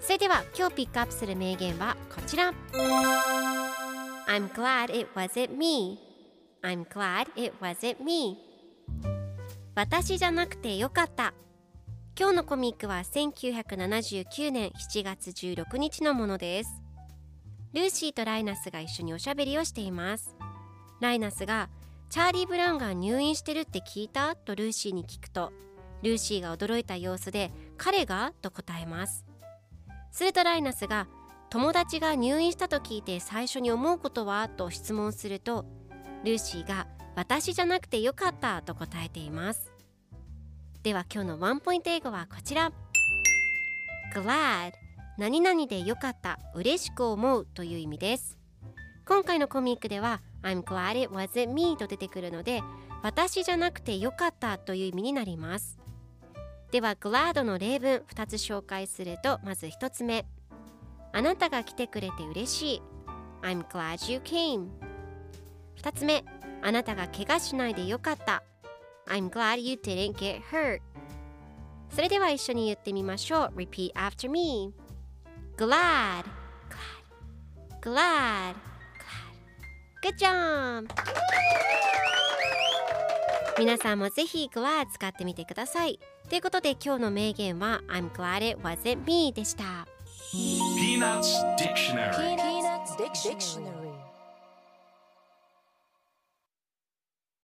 それでは今日ピックアップする名言はこちら。I'm glad it wasn't me. I'm glad it wasn't me. 私じゃなくてよかった。今日のコミックは1979年7月16日のものです。ルーシーとライナスが一緒におしゃべりをしています。ライナスがチャーリー・ブラウンが入院してるって聞いた？とルーシーに聞くとルーシーが驚いた様子で彼が？と答えます。するとライナスが友達が入院したと聞いて最初に思うことは？と質問するとルーシーが私じゃなくてよかったと答えています。では今日のワンポイント英語はこちら glad 何々でよかった嬉しく思うという意味です。今回のコミックでは I'm glad it wasn't me と出てくるので私じゃなくてよかったという意味になります。では glad の例文2つ紹介するとまず1つ目あなたが来てくれて嬉しい I'm glad you came 2つ目あなたが怪我しないでよかった I'm glad you didn't get hurt それでは一緒に言ってみましょう Repeat after me Glad Glad Glad Good job! 皆さんもぜひ Glad 使ってみてください。ということで今日の名言は I'm glad it wasn't me でした。Peanuts Dictionary